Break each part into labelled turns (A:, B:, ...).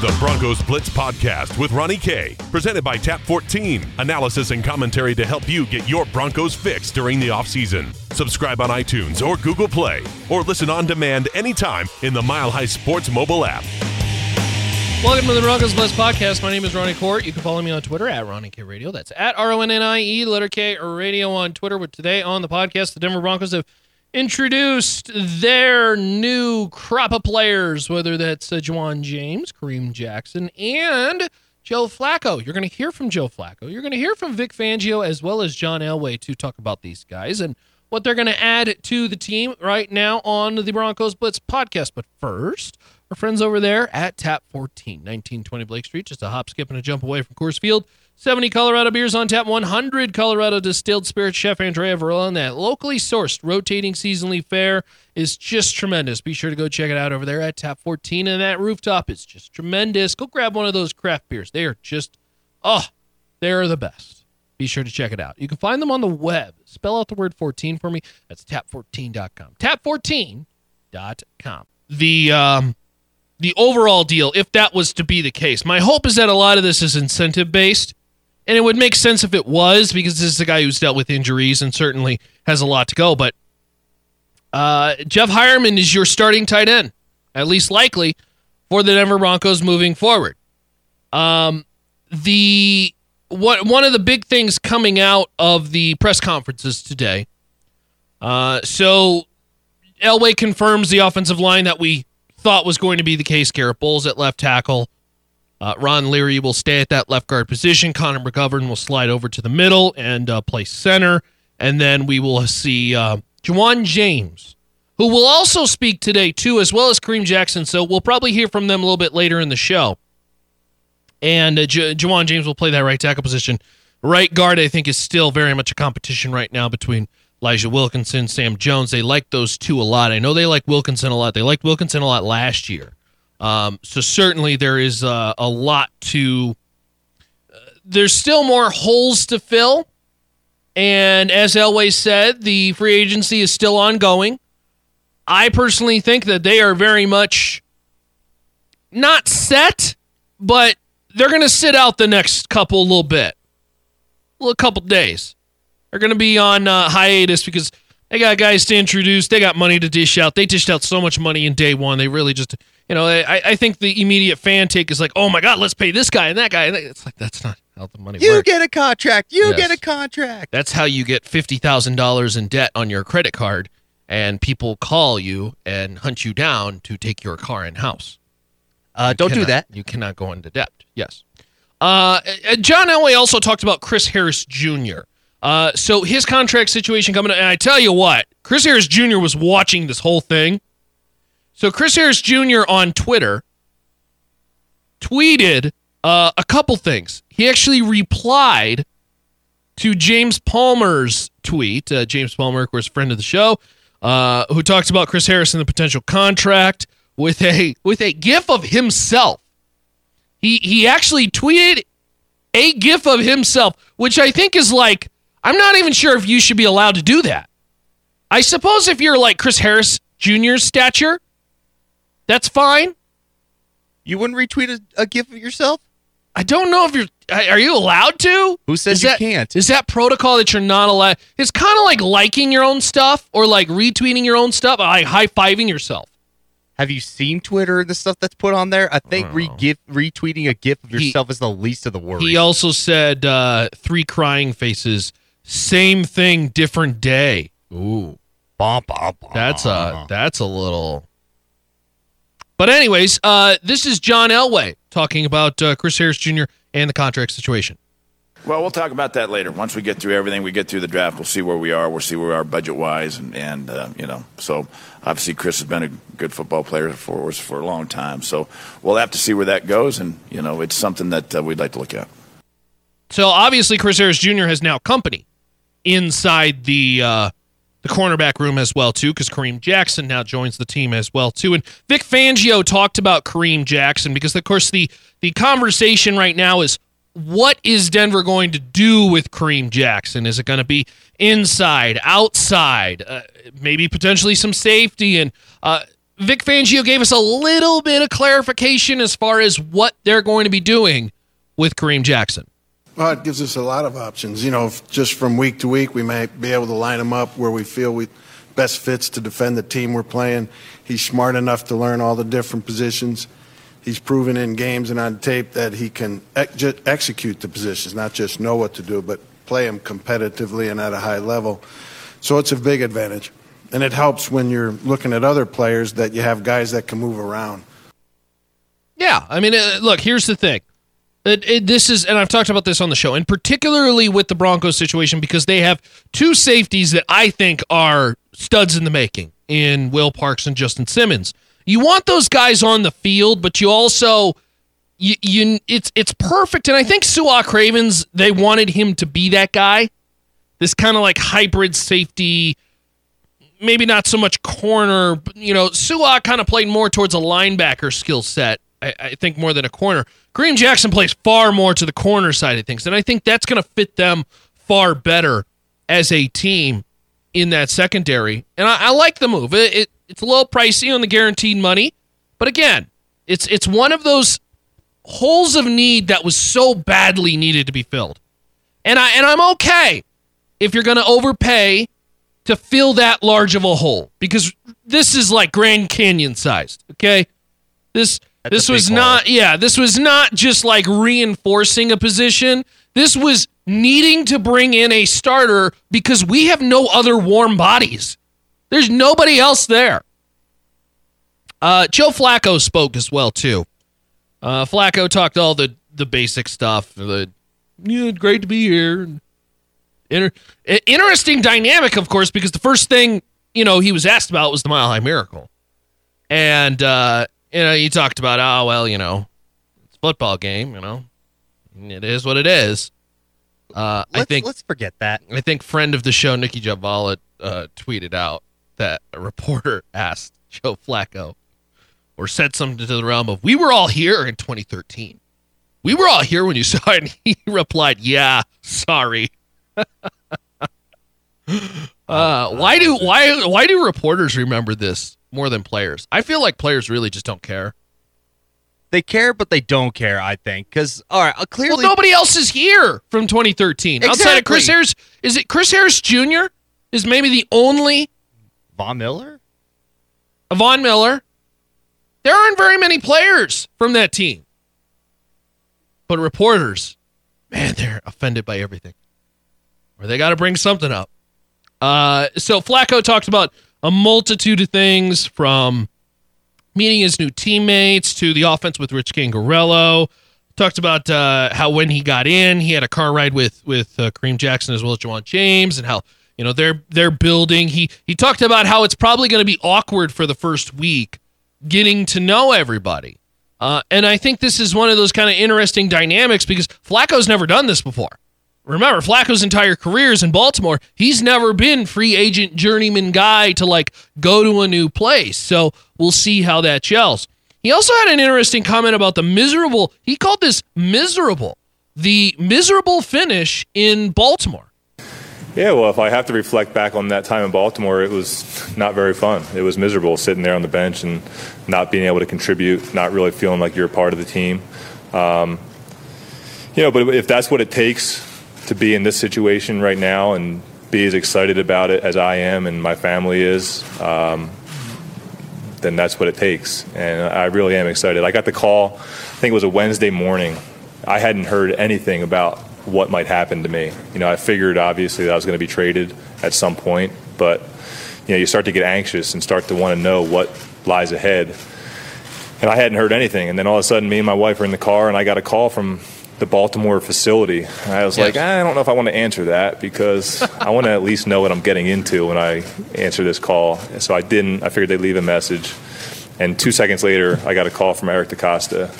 A: The Broncos Blitz Podcast with Ronnie K. Presented by Tap 14. Analysis and commentary to help you get your Broncos fix during the offseason. Subscribe on iTunes or Google Play, or listen on demand anytime in the Mile High Sports mobile app.
B: Welcome to the Broncos Blitz Podcast. My name is Ronnie Kourt. You can follow me on Twitter at Ronnie K Radio. That's at R O N N I E, letter K, radio on Twitter. With today on the podcast, the Denver Broncos have introduced their new crop of players, whether that's uh, Ja'Wuan James, Kareem Jackson, and Joe Flacco. You're going to hear from Joe Flacco. You're going to hear from Vic Fangio as well as John Elway to talk about these guys and what they're going to add to the team right now on the Broncos Blitz podcast. But first, our friends over there at Tap 14, 1920 Blake Street, just a hop, skip, and a jump away from Coors Field. 70 Colorado beers on tap, 100 Colorado distilled spirits. Chef Andrea and that locally sourced rotating seasonally fair is just tremendous. Be sure to go check it out over there at Tap 14. And that rooftop is just tremendous. Go grab one of those craft beers. They are just, oh, they're the best. Be sure to check it out. You can find them on the web. Spell out the word 14 for me. That's tap14.com. Tap14.com. The, um, the overall deal, if that was to be the case, my hope is that a lot of this is incentive based and it would make sense if it was because this is a guy who's dealt with injuries and certainly has a lot to go. But uh, Jeff Heuerman is your starting tight end, at least likely, for the Denver Broncos moving forward. Um, the what one of the big things coming out of the press conferences today. Uh, so Elway confirms the offensive line that we thought was going to be the case. Garett Bolles at left tackle. Uh, Ron Leary will stay at that left guard position. Connor McGovern will slide over to the middle and uh, play center. And then we will see uh, Ja'Wuan James, who will also speak today, too, as well as Kareem Jackson. So we'll probably hear from them a little bit later in the show. And uh, J- Ja'Wuan James will play that right tackle position. Right guard, I think, is still very much a competition right now between Elijah Wilkinson, Sam Jones. They like those two a lot. I know they like Wilkinson a lot. They liked Wilkinson a lot last year. Um, so certainly there is uh, a lot to. Uh, there's still more holes to fill, and as Elway said, the free agency is still ongoing. I personally think that they are very much not set, but they're going to sit out the next couple little bit, a couple days. They're going to be on uh, hiatus because they got guys to introduce. They got money to dish out. They dished out so much money in day one. They really just you know, I, I think the immediate fan take is like, oh my God, let's pay this guy and that guy. And it's like, that's not how the money works.
C: you
B: works.
C: get a contract. You
B: Yes.
C: get a contract.
B: That's how you get $50,000 in debt on your credit card and people call you and hunt you down to take your car and house.
C: Uh, don't do that.
B: You cannot go into debt. Yes. Uh, uh, John Elway also talked about Chris Harris Jr. Uh, so his contract situation coming up, and I tell you what, Chris Harris Jr. was watching this whole thing. So Chris Harris Jr. on Twitter tweeted uh, a couple things. He actually replied to James Palmer's tweet. Uh, James Palmer, of course, friend of the show, uh, who talks about Chris Harris and the potential contract with a with a gif of himself. He he actually tweeted a gif of himself, which I think is like I'm not even sure if you should be allowed to do that. I suppose if you're like Chris Harris Jr.'s stature, that's fine.
C: You wouldn't retweet a, a gif of yourself?
B: I don't know if you're are you allowed to?
C: Who says
B: Is
C: you
B: that-
C: can't?
B: Is that protocol that you're not allowed? It's kind of like liking your own stuff or like retweeting your own stuff, like high fiving yourself.
C: Have you seen Twitter and the stuff that's put on there? I think gif- retweeting a gif of
B: He-
C: yourself is the least of the worries.
B: He also said uh, three crying faces, same thing, different day. Ooh, that's a that's a little. But anyways, uh, this is John Elway talking about uh, Chris Harris Jr. and the contract situation.
D: Well, we'll talk about that later. Once we get through everything, we get through the draft, we'll see where we are. We'll see where we are budget wise, and, and uh, you know, so obviously Chris has been a good football player for us for a long time. So we'll have to see where that goes, and you know, it's something that uh, we'd like to look at.
B: So obviously, Chris Harris Jr. has now company inside the uh, the cornerback room as well too, because Kareem Jackson now joins the team as well too. And Vic Fangio talked about Kareem Jackson because, of course, the the conversation right now is what is Denver going to do with Kareem Jackson? Is it going to be inside, outside, uh, maybe potentially some safety? And uh, Vic Fangio gave us a little bit of clarification as far as what they're going to be doing with Kareem Jackson.
E: Well, it gives us a lot of options. You know, just from week to week, we may be able to line him up where we feel we best fits to defend the team we're playing. He's smart enough to learn all the different positions. He's proven in games and on tape that he can ex- execute the positions, not just know what to do, but play them competitively and at a high level. So it's a big advantage. And it helps when you're looking at other players that you have guys that can move around.
B: Yeah, I mean, uh, look, here's the thing. It, it, this is, and I've talked about this on the show, and particularly with the Broncos situation because they have two safeties that I think are studs in the making in Will Parks and Justin Simmons. You want those guys on the field, but you also you, you it's it's perfect. And I think Su'a Cravens they wanted him to be that guy, this kind of like hybrid safety. Maybe not so much corner, but, you know. Su'a kind of played more towards a linebacker skill set, I, I think, more than a corner. Kareem Jackson plays far more to the corner side of things, and I think that's going to fit them far better as a team in that secondary. And I, I like the move. It, it, it's a little pricey on the guaranteed money, but again, it's it's one of those holes of need that was so badly needed to be filled. And I and I'm okay if you're going to overpay to fill that large of a hole because this is like Grand Canyon sized, okay? This this was not yeah, this was not just like reinforcing a position. This was needing to bring in a starter because we have no other warm bodies. There's nobody else there. Uh, Joe Flacco spoke as well too. Uh, Flacco talked all the the basic stuff. The yeah, great to be here. Inter- interesting dynamic, of course, because the first thing you know he was asked about was the Mile High Miracle, and uh, you know you talked about oh well you know it's a football game you know it is what it is. Uh, I think
C: let's forget that.
B: I think friend of the show Nicki Jhabvala uh, tweeted out that a reporter asked Joe Flacco or said something to the realm of "We were all here in 2013. We were all here when you saw it." And he replied, "Yeah, sorry." uh, why do why why do reporters remember this more than players? I feel like players really just don't care.
C: They care, but they don't care. I think because all right, uh,
B: Well,
C: clearly
B: nobody else is here from 2013 outside of Chris Harris. Is it Chris Harris Jr. is maybe the only
C: Von Miller.
B: Von Miller. There aren't very many players from that team. But reporters, man, they're offended by everything. Or they got to bring something up. Uh, so Flacco talked about a multitude of things from meeting his new teammates to the offense with Rich Scangarello. Talked about uh, how when he got in, he had a car ride with with uh, Kareem Jackson as well as Ja'Wuan James, and how you know they're they're building. He he talked about how it's probably going to be awkward for the first week getting to know everybody. Uh, and I think this is one of those kind of interesting dynamics because Flacco's never done this before. Remember, Flacco's entire career is in Baltimore. He's never been free agent journeyman guy to like go to a new place. So we'll see how that gels. He also had an interesting comment about the miserable, he called this miserable, the miserable finish in Baltimore.
F: Yeah, well, if I have to reflect back on that time in Baltimore, it was not very fun. It was miserable sitting there on the bench and not being able to contribute, not really feeling like you're a part of the team. Um, you know, but if that's what it takes to be in this situation right now and be as excited about it as I am and my family is, um, then that's what it takes. And I really am excited. I got the call, I think it was a Wednesday morning. I hadn't heard anything about what might happen to me. You know, I figured obviously that I was going to be traded at some point, but you know, you start to get anxious and start to want to know what lies ahead. And I hadn't heard anything. And then all of a sudden, me and my wife are in the car, and I got a call from the Baltimore facility. And I was like, I don't know if I want to answer that because I want to at least know what I'm getting into when I answer this call. So I didn't. I figured they'd leave a message. And two seconds later, I got a call from Eric DeCosta.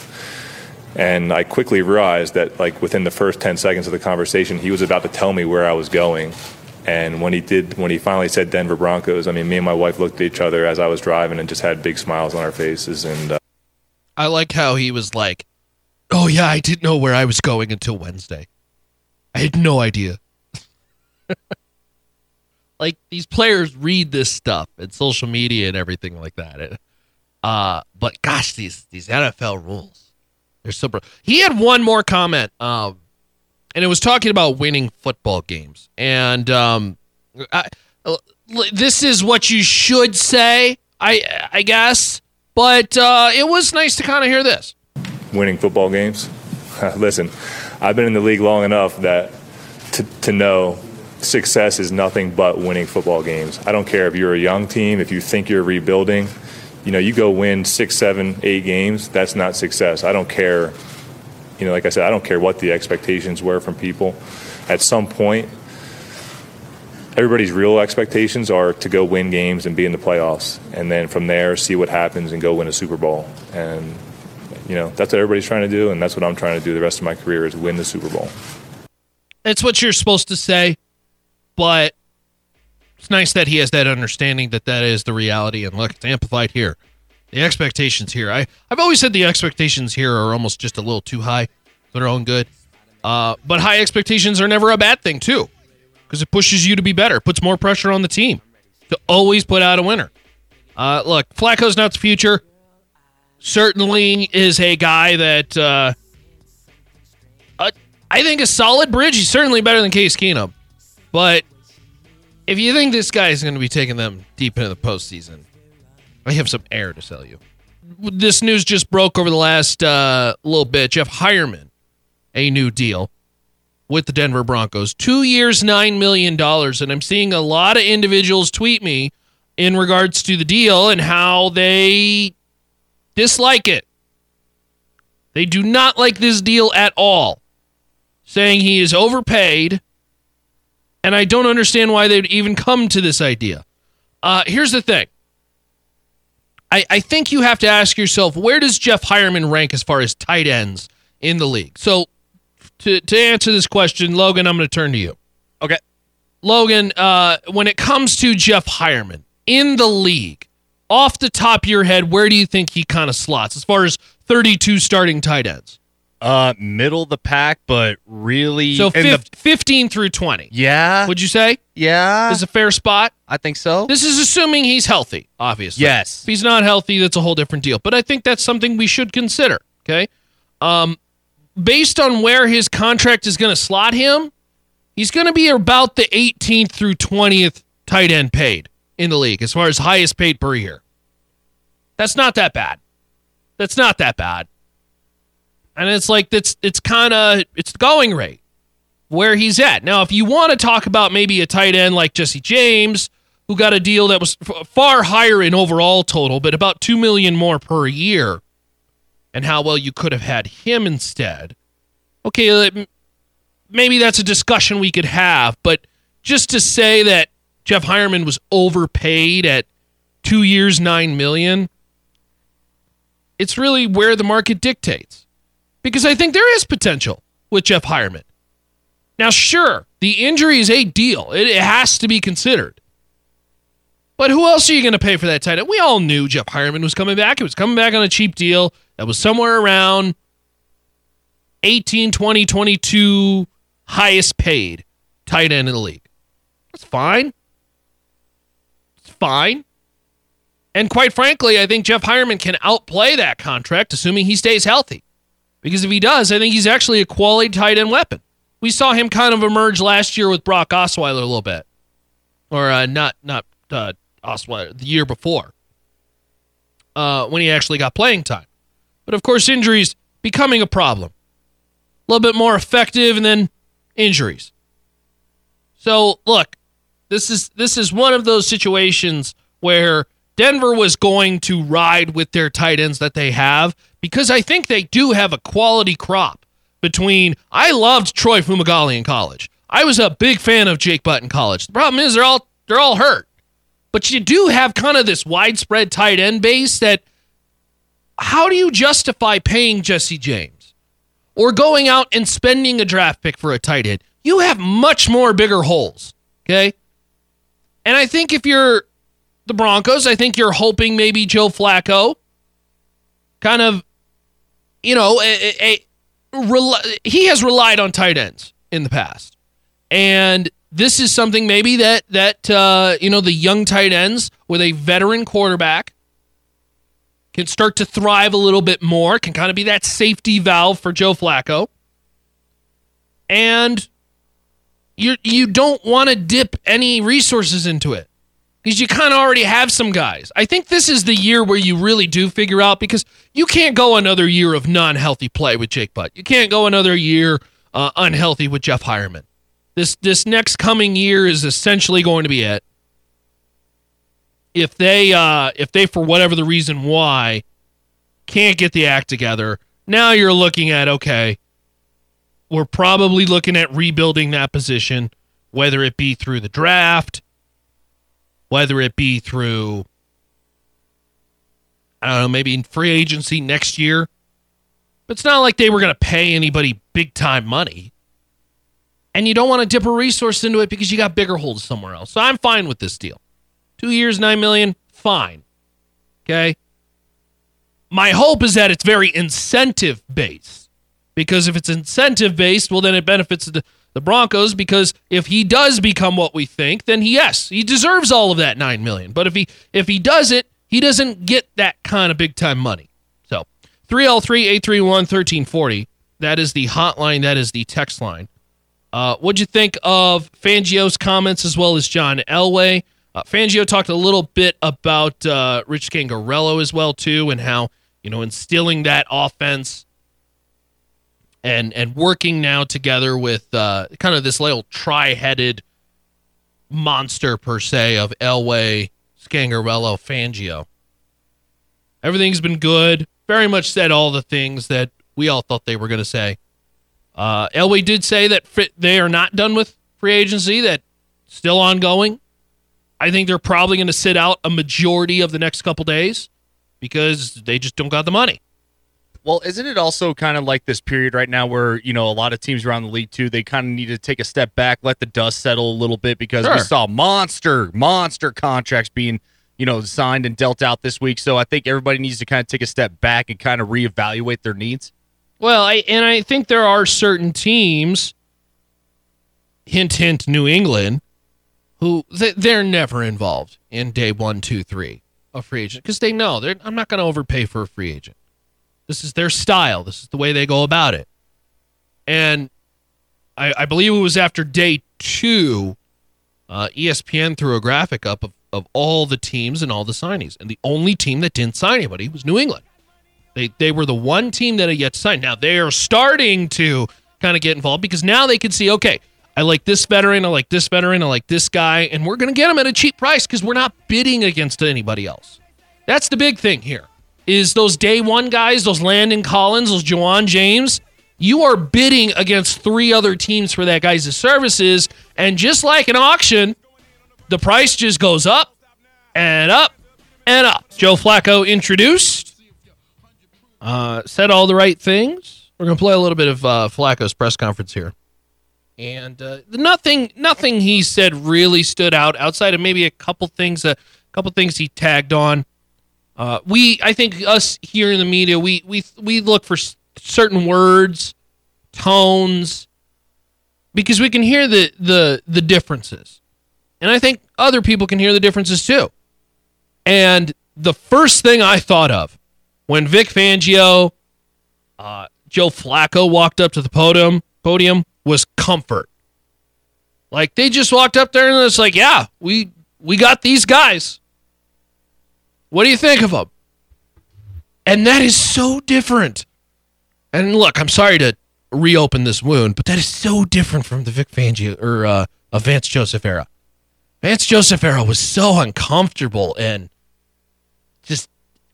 F: And I quickly realized that, like, within the first 10 seconds of the conversation, he was about to tell me where I was going. And when he did, when he finally said Denver Broncos, I mean, me and my wife looked at each other as I was driving and just had big smiles on our faces. And uh,
B: I like how he was like, Oh yeah, I didn't know where I was going until Wednesday. I had no idea. like these players read this stuff and social media and everything like that. Uh, but gosh, these these NFL rules, they're so. Bro- he had one more comment, um, and it was talking about winning football games. And um, I, this is what you should say, I I guess. But uh, it was nice to kind of hear this.
F: Winning football games. Listen, I've been in the league long enough that to, to know success is nothing but winning football games. I don't care if you're a young team, if you think you're rebuilding, you know, you go win six, seven, eight games, that's not success. I don't care, you know, like I said, I don't care what the expectations were from people. At some point, everybody's real expectations are to go win games and be in the playoffs. And then from there, see what happens and go win a Super Bowl. And, you know, that's what everybody's trying to do. And that's what I'm trying to do the rest of my career is win the Super Bowl.
B: It's what you're supposed to say, but it's nice that he has that understanding that that is the reality. And look, it's amplified here. The expectations here, I, I've always said the expectations here are almost just a little too high for their own good. Uh, but high expectations are never a bad thing, too, because it pushes you to be better, puts more pressure on the team to always put out a winner. Uh, look, Flacco's not the future. Certainly is a guy that uh, uh, I think a solid bridge. He's certainly better than Case Keenum. But if you think this guy is going to be taking them deep into the postseason, I have some air to sell you. This news just broke over the last uh, little bit. Jeff Heuerman, a new deal with the Denver Broncos, two years, $9 million. And I'm seeing a lot of individuals tweet me in regards to the deal and how they dislike it. They do not like this deal at all, saying he is overpaid. And I don't understand why they'd even come to this idea. Uh, here's the thing I, I think you have to ask yourself where does Jeff Heuerman rank as far as tight ends in the league? So, to, to answer this question, Logan, I'm going to turn to you.
C: Okay.
B: Logan, uh, when it comes to Jeff Heuerman in the league, off the top of your head, where do you think he kind of slots as far as 32 starting tight ends?
C: Uh, middle of the pack, but really.
B: So fif-
C: the,
B: 15 through 20.
C: yeah,
B: Would you say
C: yeah,
B: is a fair spot?
C: I think so.
B: This is assuming he's healthy, obviously.
C: Yes.
B: If he's not healthy, that's a whole different deal. But I think that's something we should consider. Okay. Um, based on where his contract is going to slot him, he's going to be about the 18th through 20th tight end paid in the league as far as highest paid per year. That's not that bad. That's not that bad. And it's like it's it's kind of it's the going rate where he's at. Now, if you want to talk about maybe a tight end like Jesse James, who got a deal that was far higher in overall total, but about 2 million more per year, and how well you could have had him instead. Okay, maybe that's a discussion we could have, but just to say that Jeff Heuerman was overpaid at 2 years 9 million, it's really where the market dictates. Because I think there is potential with Jeff Heuerman. Now, sure, the injury is a deal. It, it has to be considered. But who else are you going to pay for that tight end? We all knew Jeff Heuerman was coming back. He was coming back on a cheap deal that was somewhere around 18, 20, 22 highest paid tight end in the league. That's fine. Fine. And quite frankly, I think Jeff Heuerman can outplay that contract, assuming he stays healthy. Because if he does, I think he's actually a quality tight end weapon. We saw him kind of emerge last year with Brock Osweiler a little bit, or uh, not not uh, Osweiler the year before, uh, when he actually got playing time. But of course, injuries becoming a problem. A little bit more effective, and then injuries. So look, this is this is one of those situations where Denver was going to ride with their tight ends that they have because I think they do have a quality crop between I loved Troy Fumagalli in college. I was a big fan of Jake Butt in college. The problem is they're all they're all hurt. But you do have kind of this widespread tight end base that how do you justify paying Jesse James or going out and spending a draft pick for a tight end? You have much more bigger holes. Okay. And I think if you're the Broncos, I think you're hoping maybe Joe Flacco kind of, you know, a, a, rel- he has relied on tight ends in the past, and this is something maybe that that uh, you know the young tight ends with a veteran quarterback can start to thrive a little bit more. Can kind of be that safety valve for Joe Flacco, and you you don't want to dip any resources into it because you kind of already have some guys. I think this is the year where you really do figure out because you can't go another year of non-healthy play with Jake Butt. You can't go another year uh, unhealthy with Jeff Heuerman. This this next coming year is essentially going to be it. If they uh, if they for whatever the reason why can't get the act together, now you're looking at okay, we're probably looking at rebuilding that position, whether it be through the draft, whether it be through I don't know, maybe in free agency next year. But it's not like they were going to pay anybody big time money. And you don't want to dip a resource into it because you got bigger holes somewhere else. So I'm fine with this deal. Two years, nine million, fine. Okay. My hope is that it's very incentive based. Because if it's incentive based, well, then it benefits the, the Broncos. Because if he does become what we think, then he, yes, he deserves all of that nine million. But if he if he doesn't, he doesn't get that kind of big time money. So 303 831 1340. That is the hotline. That is the text line. Uh, what'd you think of Fangio's comments as well as John Elway? Uh, Fangio talked a little bit about uh, Rich Scangarello as well too, and how you know instilling that offense and and working now together with uh, kind of this little tri-headed monster per se of Elway, Scangarello, Fangio. Everything's been good. Very much said all the things that we all thought they were going to say. Uh, Elway did say that they are not done with free agency, that still ongoing. I think they're probably going to sit out a majority of the next couple days because they just don't got the money.
C: Well, isn't it also kind of like this period right now where, you know, a lot of teams around the league too, they kind of need to take a step back, let the dust settle a little bit because
B: Sure.
C: we saw monster, monster contracts being, you know, signed and dealt out this week. So I think everybody needs to kind of take a step back and kind of reevaluate their needs.
B: Well, I and I think there are certain teams, hint hint, New England, who they- they're never involved in day one, two, three of free agent because they know they're I'm not going to overpay for a free agent. This is their style. This is the way they go about it. And I, I believe it was after day two, uh, ESPN threw a graphic up of, of all the teams and all the signees, and the only team that didn't sign anybody was New England. They they were the one team that had yet to sign. Now they are starting to kind of get involved because now they can see, okay, I like this veteran, I like this veteran, I like this guy, and we're going to get them at a cheap price because we're not bidding against anybody else. That's the big thing here. Is those day one guys, those Landon Collins, those Ja'Wuan James, you are bidding against three other teams for that guy's services, and just like an auction, the price just goes up and up and up. Joe Flacco introduced uh, said all the right things. We're gonna play a little bit of uh, Flacco's press conference here, and uh, nothing, nothing he said really stood out outside of maybe a couple things, a couple things he tagged on. Uh, we, I think, us here in the media, we we we look for certain words, tones, because we can hear the the the differences, and I think other people can hear the differences too. And the first thing I thought of when Vic Fangio, uh, Joe Flacco walked up to the podium, podium was comfort. Like they just walked up there and it's like, yeah, we we got these guys. What do you think of them? And that is so different. And look, I'm sorry to reopen this wound, but that is so different from the Vic Fangio or uh, a Vance Joseph era. Vance Joseph era was so uncomfortable and just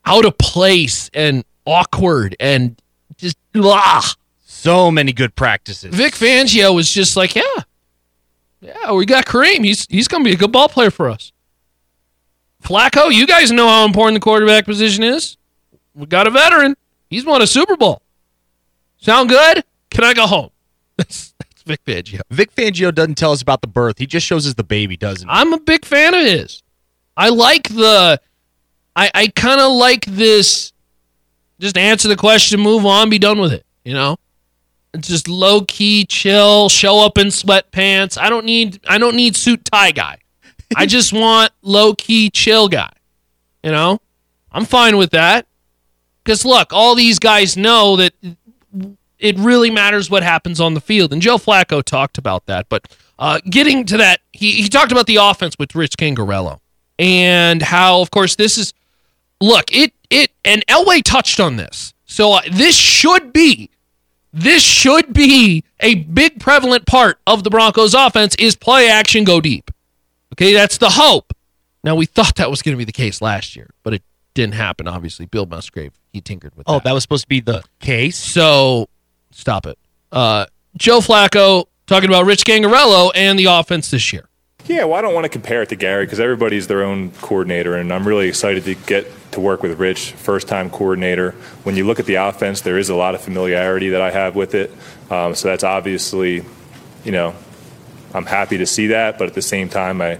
B: out of place and awkward and just blah.
C: So many good practices.
B: Vic Fangio was just like, yeah, yeah, we got Kareem. He's he's gonna be a good ball player for us. Flacco, you guys know how important the quarterback position is. We got a veteran. He's won a Super Bowl. Sound good? Can I go home? That's, that's Vic Fangio.
C: Vic Fangio doesn't tell us about the birth. He just shows us the baby, doesn't he?
B: I'm a big fan of his. I like the I I kind of like this just answer the question, move on, be done with it, you know? It's just low key, chill, show up in sweatpants. I don't need I don't need suit tie guy. I just want low key, chill guy. You know, I'm fine with that. Because look, all these guys know that it really matters what happens on the field, and Joe Flacco talked about that. But uh, getting to that, he he talked about the offense with Rich Scangarello and how, of course, this is look it it and Elway touched on this. So uh, this should be this should be a big prevalent part of the Broncos offense is play action go deep. Okay, that's the hope. Now we thought that was going to be the case last year, but it didn't happen obviously. Bill Musgrave, he tinkered with
C: Oh,
B: that.
C: that was supposed to be the case.
B: So stop it. Uh, Joe Flacco talking about Rich Scangarello and the offense this year.
F: Yeah, well, I don't want to compare it to Gary because everybody's their own coordinator, and I'm really excited to get to work with Rich, first time coordinator. When you look at the offense, there is a lot of familiarity that I have with it. Um, so that's obviously, you know, I'm happy to see that, but at the same time, I,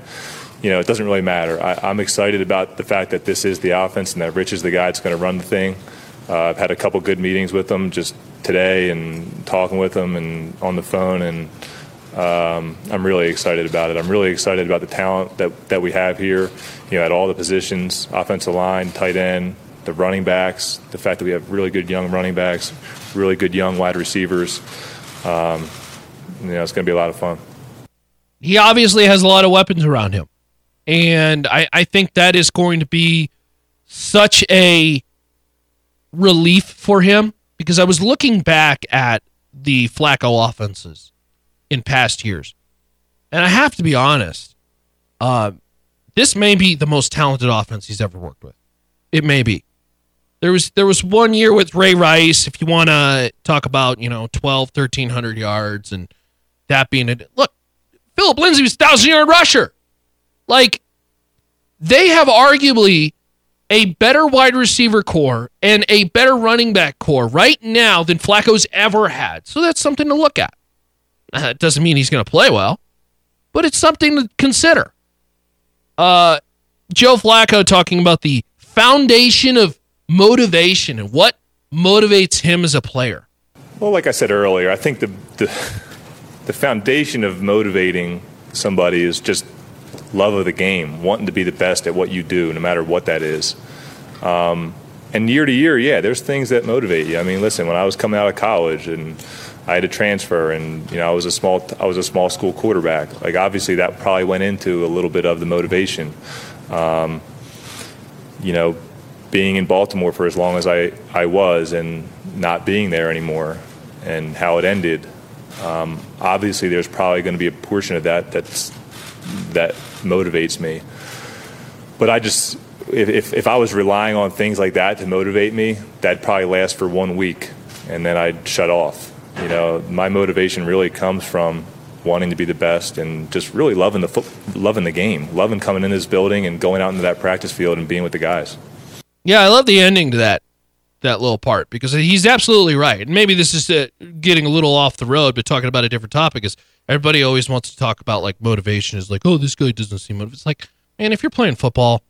F: you know, it doesn't really matter. I, I'm excited about the fact that this is the offense and that Rich is the guy that's going to run the thing. Uh, I've had a couple good meetings with him just today and talking with him and on the phone and um, I'm really excited about it. I'm really excited about the talent that, that we have here, you know, at all the positions, offensive line, tight end, the running backs, the fact that we have really good young running backs, really good young wide receivers. Um, you know, it's going to be a lot of fun.
B: He obviously has a lot of weapons around him. And I, I think that is going to be such a relief for him because I was looking back at the Flacco offenses in past years. And I have to be honest, uh, this may be the most talented offense he's ever worked with. It may be. There was there was one year with Ray Rice, if you want to talk about, you know, 12, 1300 yards and that being it. Look, Phillip Lindsay was 1,000 yard rusher. Like, they have arguably a better wide receiver core and a better running back core right now than Flacco's ever had. So that's something to look at. Uh, it doesn't mean he's going to play well, but it's something to consider. Uh, Joe Flacco talking about the foundation of motivation and what motivates him as a player.
F: Well, like I said earlier, I think the, the, the foundation of motivating somebody is just love of the game, wanting to be the best at what you do, no matter what that is. Um, and year to year, yeah, there's things that motivate you. I mean, listen, when I was coming out of college and I had to transfer, and you know, I was a small, I was a small school quarterback. Like, obviously, that probably went into a little bit of the motivation. Um, you know, being in Baltimore for as long as I, I was, and not being there anymore, and how it ended. Um, obviously, there's probably going to be a portion of that that's that motivates me. But I just, if, if, if I was relying on things like that to motivate me, that'd probably last for one week, and then I'd shut off. You know, my motivation really comes from wanting to be the best and just really loving the foot, loving the game, loving coming in this building and going out into that practice field and being with the guys.
B: Yeah, I love the ending to that that little part because he's absolutely right. And maybe this is uh, getting a little off the road, but talking about a different topic is everybody always wants to talk about like motivation is like, oh, this guy doesn't seem motivated. It's like, man, if you're playing football,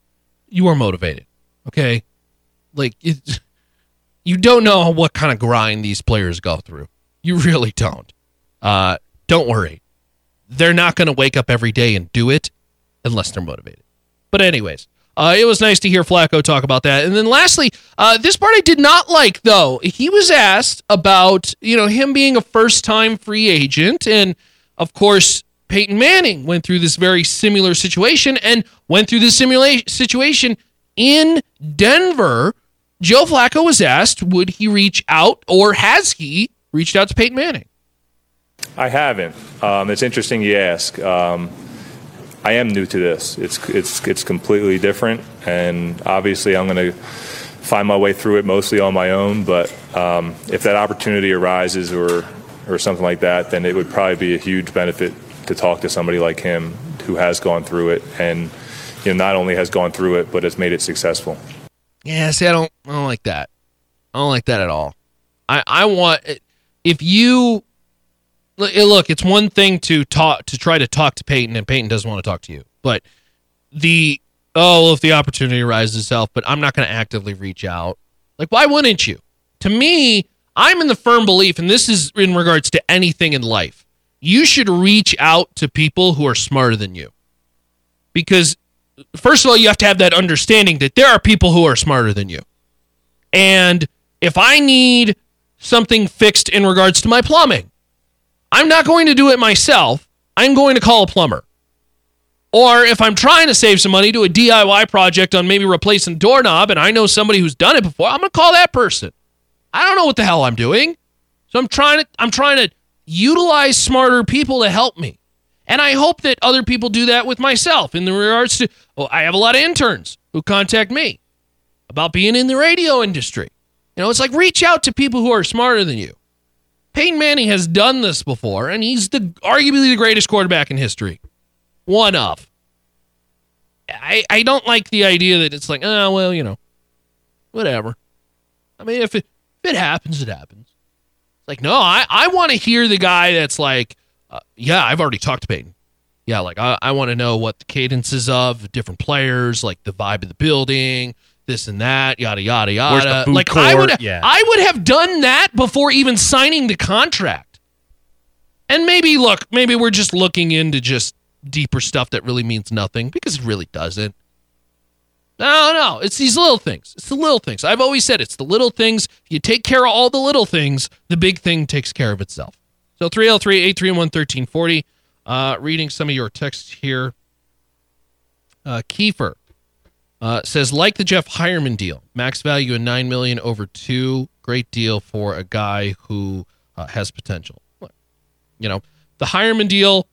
B: you are motivated. Okay, like it, you don't know what kind of grind these players go through. You really don't. Uh, don't worry, they're not going to wake up every day and do it unless they're motivated. But anyways. Uh, it was nice to hear Flacco talk about that. And then lastly, uh, this part I did not like though. He was asked about you know him being a first time free agent, and of course Peyton Manning went through this very similar situation and went through this simulation situation in Denver. Joe Flacco was asked, would he reach out or has he reached out to Peyton Manning?
F: I haven't. Um, it's interesting you ask. Um, I am new to this. It's it's it's completely different, and obviously I'm going to find my way through it mostly on my own. But um, if that opportunity arises or or something like that, then it would probably be a huge benefit to talk to somebody like him who has gone through it, and you know not only has gone through it, but has made it successful.
B: Yeah, see, I don't, I don't like that. I don't like that at all. I, I want if you look, eh, look, it's one thing to talk to try to talk to Peyton, and Peyton doesn't want to talk to you. But the oh, well, if the opportunity arises itself, but I'm not going to actively reach out. Like, why wouldn't you? To me, I'm in the firm belief, and this is in regards to anything in life, you should reach out to people who are smarter than you. Because, first of all, you have to have that understanding that there are people who are smarter than you. And if I need something fixed in regards to my plumbing, I'm not going to do it myself. I'm going to call a plumber. Or if I'm trying to save some money, do a DIY project on maybe replacing doorknob, and I know somebody who's done it before, I'm going to call that person. I don't know what the hell I'm doing. So I'm trying to I'm trying to utilize smarter people to help me. And I hope that other people do that with myself in the regards to well, I have a lot of interns who contact me about being in the radio industry. You know, it's like reach out to people who are smarter than you. Peyton Manning has done this before, and he's the arguably the greatest quarterback in history. One of. I, I don't like the idea that it's like, oh well, you know, whatever. I mean, if it if it happens, it happens. It's like, no, I, I want to hear the guy that's like, uh, yeah, I've already talked to Peyton. Yeah, like I, I want to know what the cadences of different players, like the vibe of the building, this and that, yada yada yada. Like I would.
C: Yeah.
B: I would have done that before even signing the contract. And maybe look, maybe we're just looking into just deeper stuff that really means nothing because it really doesn't. No, no, it's these little things. It's the little things. I've always said it's the little things. You take care of all the little things, the big thing takes care of itself. So 303 831 1340. Uh, reading some of your texts here. Uh, Kiefer uh, says, like the Jeff Heuerman deal, max value of nine million over two. Great deal for a guy who uh, has potential. You know, the Heuerman deal.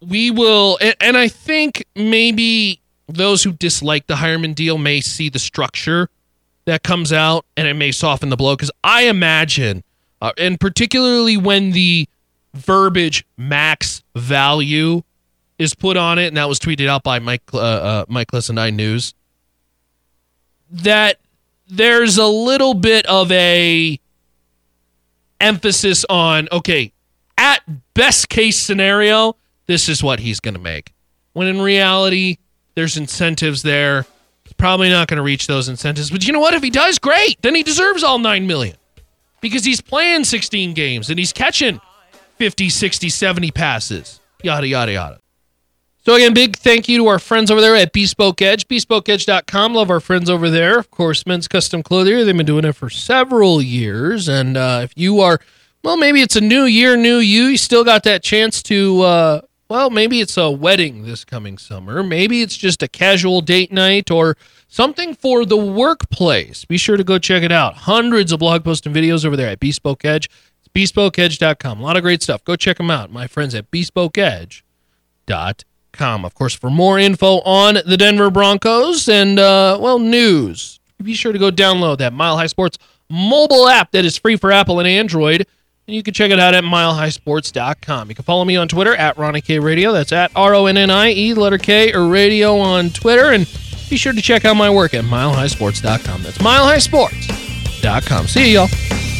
B: We will, and, and I think maybe those who dislike the Heuerman deal may see the structure that comes out, and it may soften the blow. Because I imagine, uh, and particularly when the verbiage max value is put on it, and that was tweeted out by Mike uh, uh, Mike Nine News. That there's a little bit of a emphasis on okay, at best case scenario, this is what he's going to make. When in reality, there's incentives there. He's probably not going to reach those incentives, but you know what? If he does, great. Then he deserves all nine million because he's playing 16 games and he's catching 50, 60, 70 passes. Yada yada yada. So again, big thank you to our friends over there at Bespoke Edge, bespokeedge.com. Love our friends over there. Of course, Men's Custom Clothier. They've been doing it for several years. And uh, if you are, well, maybe it's a new year, new you, you still got that chance to, uh, well, maybe it's a wedding this coming summer. Maybe it's just a casual date night or something for the workplace. Be sure to go check it out. Hundreds of blog posts and videos over there at Bespoke Edge. It's bespokeedge.com. A lot of great stuff. Go check them out. My friends at bespokeedge.com. Of course, for more info on the Denver Broncos and, uh, well, news, be sure to go download that Mile High Sports mobile app that is free for Apple and Android. And you can check it out at milehighsports.com. You can follow me on Twitter at Ronnie K Radio. That's at R O N N I E, letter K, or radio on Twitter. And be sure to check out my work at milehighsports.com. That's milehighsports.com. See you, y'all.